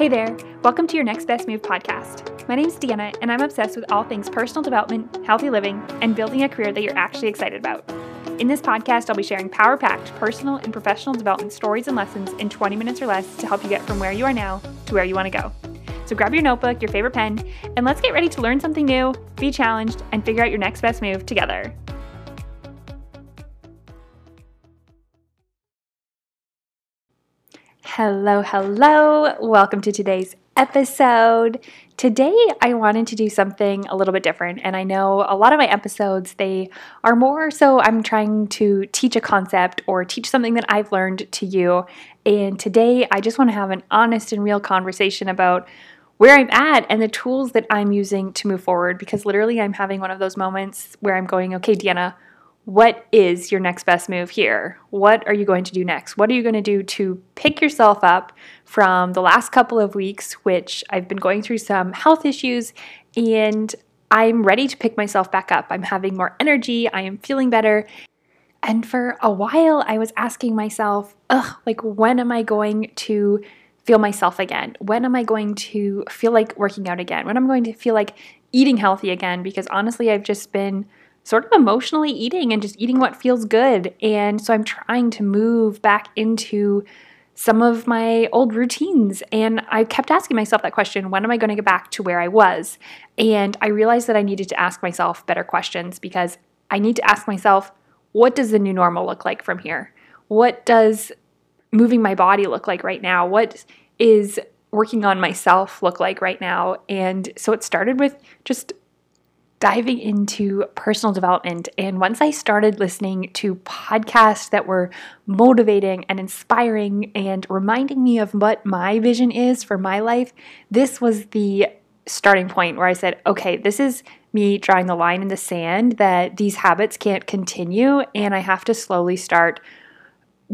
Hey there, welcome to your Next Best Move podcast. My name's Deanna, and I'm obsessed with all things personal development, healthy living, and building a career that you're actually excited about. In this podcast, I'll be sharing power packed personal and professional development stories and lessons in 20 minutes or less to help you get from where you are now to where you want to go. So grab your notebook, your favorite pen, and let's get ready to learn something new, be challenged, and figure out your next best move together. Hello, hello. Welcome to today's episode. Today I wanted to do something a little bit different and I know a lot of my episodes they are more so I'm trying to teach a concept or teach something that I've learned to you. And today I just want to have an honest and real conversation about where I'm at and the tools that I'm using to move forward because literally I'm having one of those moments where I'm going, "Okay, Deanna, what is your next best move here? What are you going to do next? What are you going to do to pick yourself up from the last couple of weeks, which I've been going through some health issues and I'm ready to pick myself back up. I'm having more energy, I am feeling better. And for a while, I was asking myself, ugh, like, when am I going to feel myself again? When am I going to feel like working out again? When am I going to feel like eating healthy again? Because honestly, I've just been sort of emotionally eating and just eating what feels good. And so I'm trying to move back into some of my old routines. And I kept asking myself that question when am I going to get back to where I was? And I realized that I needed to ask myself better questions because I need to ask myself, what does the new normal look like from here? What does moving my body look like right now? What is working on myself look like right now? And so it started with just diving into personal development. And once I started listening to podcasts that were motivating and inspiring and reminding me of what my vision is for my life, this was the starting point where I said, okay, this is me drawing the line in the sand that these habits can't continue and I have to slowly start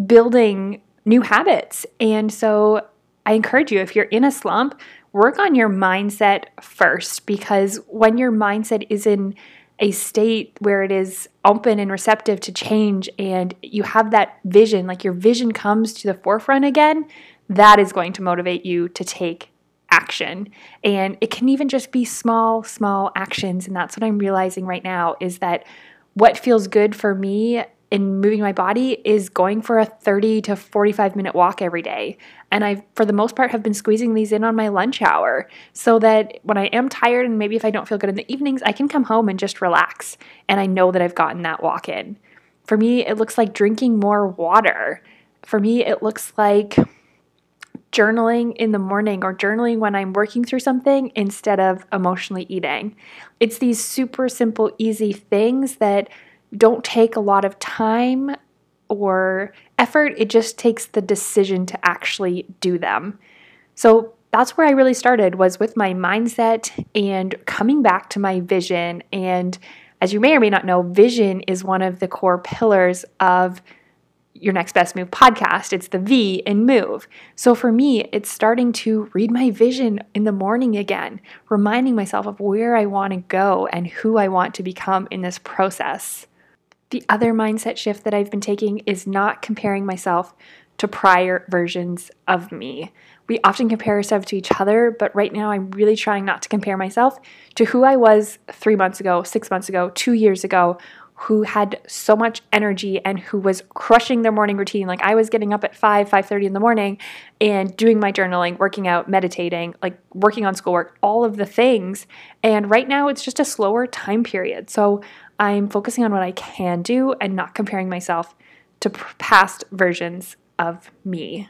building new habits. And so I encourage you if you're in a slump, work on your mindset first because when your mindset is in a state where it is open and receptive to change and you have that vision, like your vision comes to the forefront again, that is going to motivate you to take action. And it can even just be small, small actions. And that's what I'm realizing right now is that what feels good for me in moving my body is going for a 30 to 45 minute walk every day. And I, for the most part, have been squeezing these in on my lunch hour so that when I am tired and maybe if I don't feel good in the evenings, I can come home and just relax. And I know that I've gotten that walk in. For me, it looks like drinking more water. For me, it looks like journaling in the morning or journaling when I'm working through something instead of emotionally eating. It's these super simple, easy things that don't take a lot of time or effort. It just takes the decision to actually do them. So that's where I really started was with my mindset and coming back to my vision and as you may or may not know, vision is one of the core pillars of your next best move podcast. It's the V in move. So for me, it's starting to read my vision in the morning again, reminding myself of where I want to go and who I want to become in this process. The other mindset shift that I've been taking is not comparing myself to prior versions of me. We often compare ourselves to each other, but right now I'm really trying not to compare myself to who I was three months ago, six months ago, two years ago, who had so much energy and who was crushing their morning routine. Like I was getting up at 5, 5:30 in the morning and doing my journaling, working out, meditating, like working on schoolwork, all of the things. And right now it's just a slower time period. So I'm focusing on what I can do and not comparing myself to past versions of me.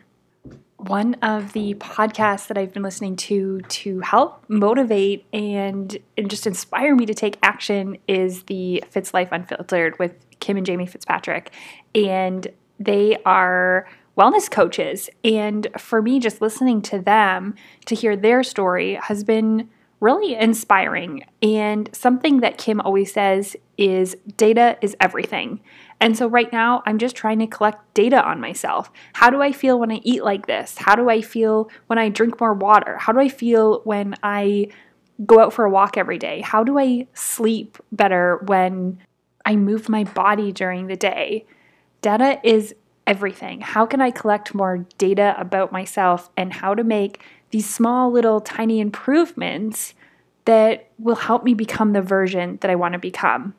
One of the podcasts that I've been listening to to help motivate and, and just inspire me to take action is the Fitz Life Unfiltered with Kim and Jamie Fitzpatrick. And they are wellness coaches. And for me, just listening to them to hear their story has been really inspiring. And something that Kim always says is data is everything. And so right now, I'm just trying to collect data on myself. How do I feel when I eat like this? How do I feel when I drink more water? How do I feel when I go out for a walk every day? How do I sleep better when I move my body during the day? Data is everything. How can I collect more data about myself and how to make these small little tiny improvements that will help me become the version that I want to become.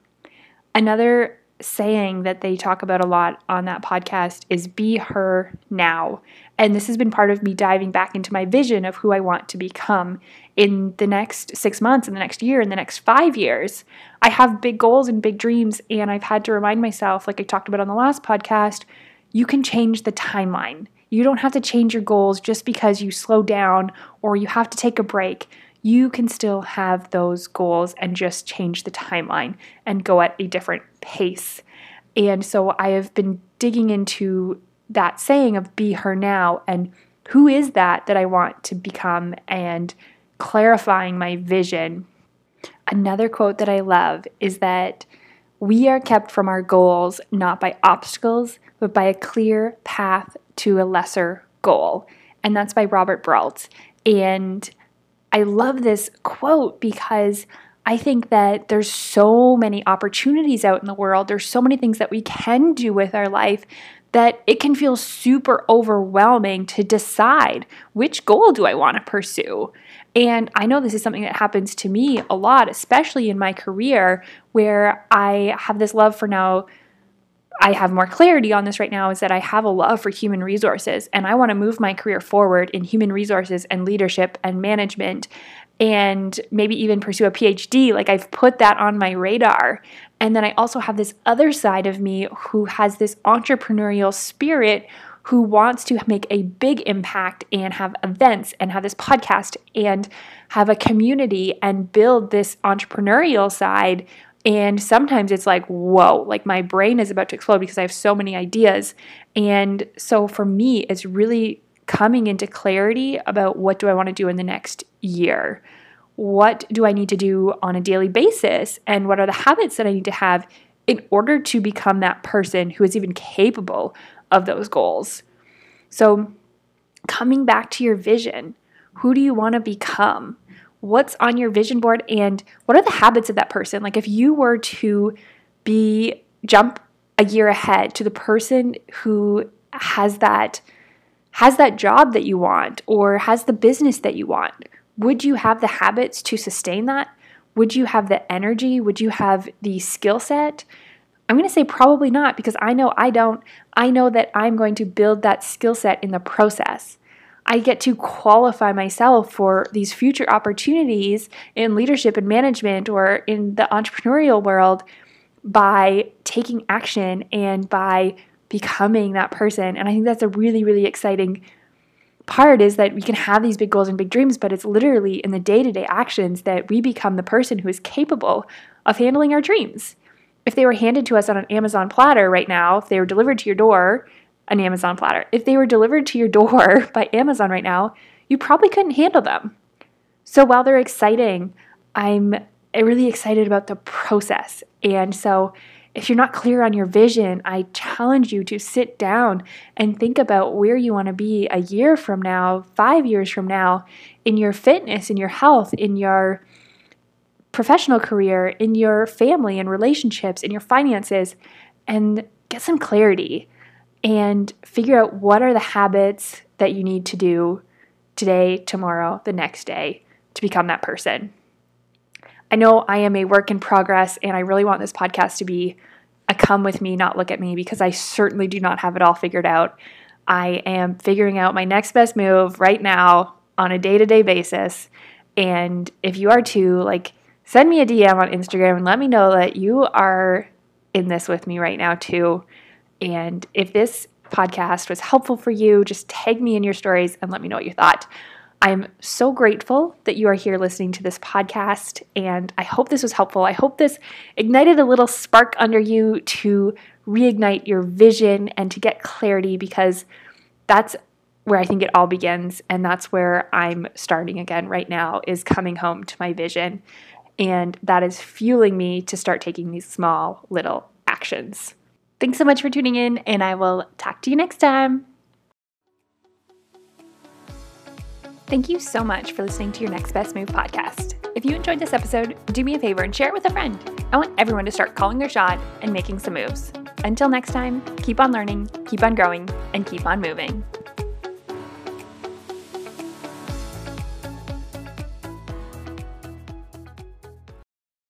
Another saying that they talk about a lot on that podcast is be her now. And this has been part of me diving back into my vision of who I want to become in the next six months, in the next year, in the next five years. I have big goals and big dreams, and I've had to remind myself, like I talked about on the last podcast, you can change the timeline. You don't have to change your goals just because you slow down or you have to take a break. You can still have those goals and just change the timeline and go at a different pace. And so I have been digging into that saying of be her now and who is that that I want to become and clarifying my vision. Another quote that I love is that we are kept from our goals not by obstacles, but by a clear path to a lesser goal. And that's by Robert Brault. And I love this quote because I think that there's so many opportunities out in the world. There's so many things that we can do with our life that it can feel super overwhelming to decide which goal do I want to pursue. And I know this is something that happens to me a lot, especially in my career, where I have this love for now. I have more clarity on this right now is that I have a love for human resources and I want to move my career forward in human resources and leadership and management and maybe even pursue a PhD. Like I've put that on my radar. And then I also have this other side of me who has this entrepreneurial spirit who wants to make a big impact and have events and have this podcast and have a community and build this entrepreneurial side. And sometimes it's like, whoa, like my brain is about to explode because I have so many ideas. And so for me, it's really coming into clarity about what do I want to do in the next year? What do I need to do on a daily basis? And what are the habits that I need to have in order to become that person who is even capable of those goals. So, coming back to your vision, who do you want to become? What's on your vision board and what are the habits of that person? Like if you were to be jump a year ahead to the person who has that has that job that you want or has the business that you want, would you have the habits to sustain that? Would you have the energy? Would you have the skill set? I'm going to say probably not because I know I don't. I know that I'm going to build that skill set in the process. I get to qualify myself for these future opportunities in leadership and management or in the entrepreneurial world by taking action and by becoming that person. And I think that's a really, really exciting part is that we can have these big goals and big dreams, but it's literally in the day to day actions that we become the person who is capable of handling our dreams if they were handed to us on an Amazon platter right now, if they were delivered to your door, an Amazon platter, if they were delivered to your door by Amazon right now, you probably couldn't handle them. So while they're exciting, I'm really excited about the process. And so if you're not clear on your vision, I challenge you to sit down and think about where you want to be a year from now, five years from now, in your fitness, in your health, in your professional career, in your family and relationships, in your finances, and get some clarity and figure out what are the habits that you need to do today, tomorrow, the next day to become that person. I know I am a work in progress, and I really want this podcast to be a come with me, not look at me, because I certainly do not have it all figured out. I am figuring out my next best move right now on a day to day basis. And if you are too, like, send me a DM on Instagram and let me know that you are in this with me right now, too. And if this podcast was helpful for you, just tag me in your stories and let me know what you thought. I'm so grateful that you are here listening to this podcast, and I hope this was helpful. I hope this ignited a little spark under you to reignite your vision and to get clarity because that's where I think it all begins and that's where I'm starting again right now is coming home to my vision and that is fueling me to start taking these small little actions. Thanks so much for tuning in, and I will talk to you next time. Thank you so much for listening to your Next Best Move podcast. If you enjoyed this episode, do me a favor and share it with a friend. I want everyone to start calling their shot and making some moves. Until next time, keep on learning, keep on growing, and keep on moving.